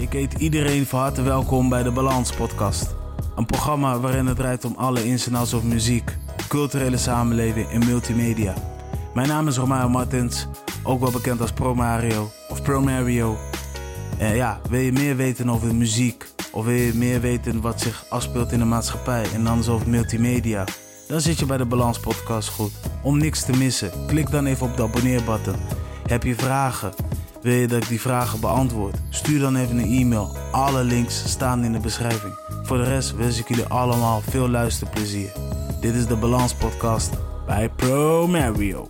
Ik heet iedereen van harte welkom bij de Balans Podcast. Een programma waarin het draait om alle ins en outs muziek, culturele samenleving en multimedia. Mijn naam is Romario Martins, ook wel bekend als Pro Mario of Pro Mario. En ja, wil je meer weten over muziek of wil je meer weten wat zich afspeelt in de maatschappij en dan over multimedia? Dan zit je bij de Balans Podcast goed. Om niks te missen, klik dan even op de abonneerbutton. Heb je vragen? Wil je dat ik die vragen beantwoord? Stuur dan even een e-mail. Alle links staan in de beschrijving. Voor de rest wens ik jullie allemaal veel luisterplezier. Dit is de Balans Podcast bij Pro Mario.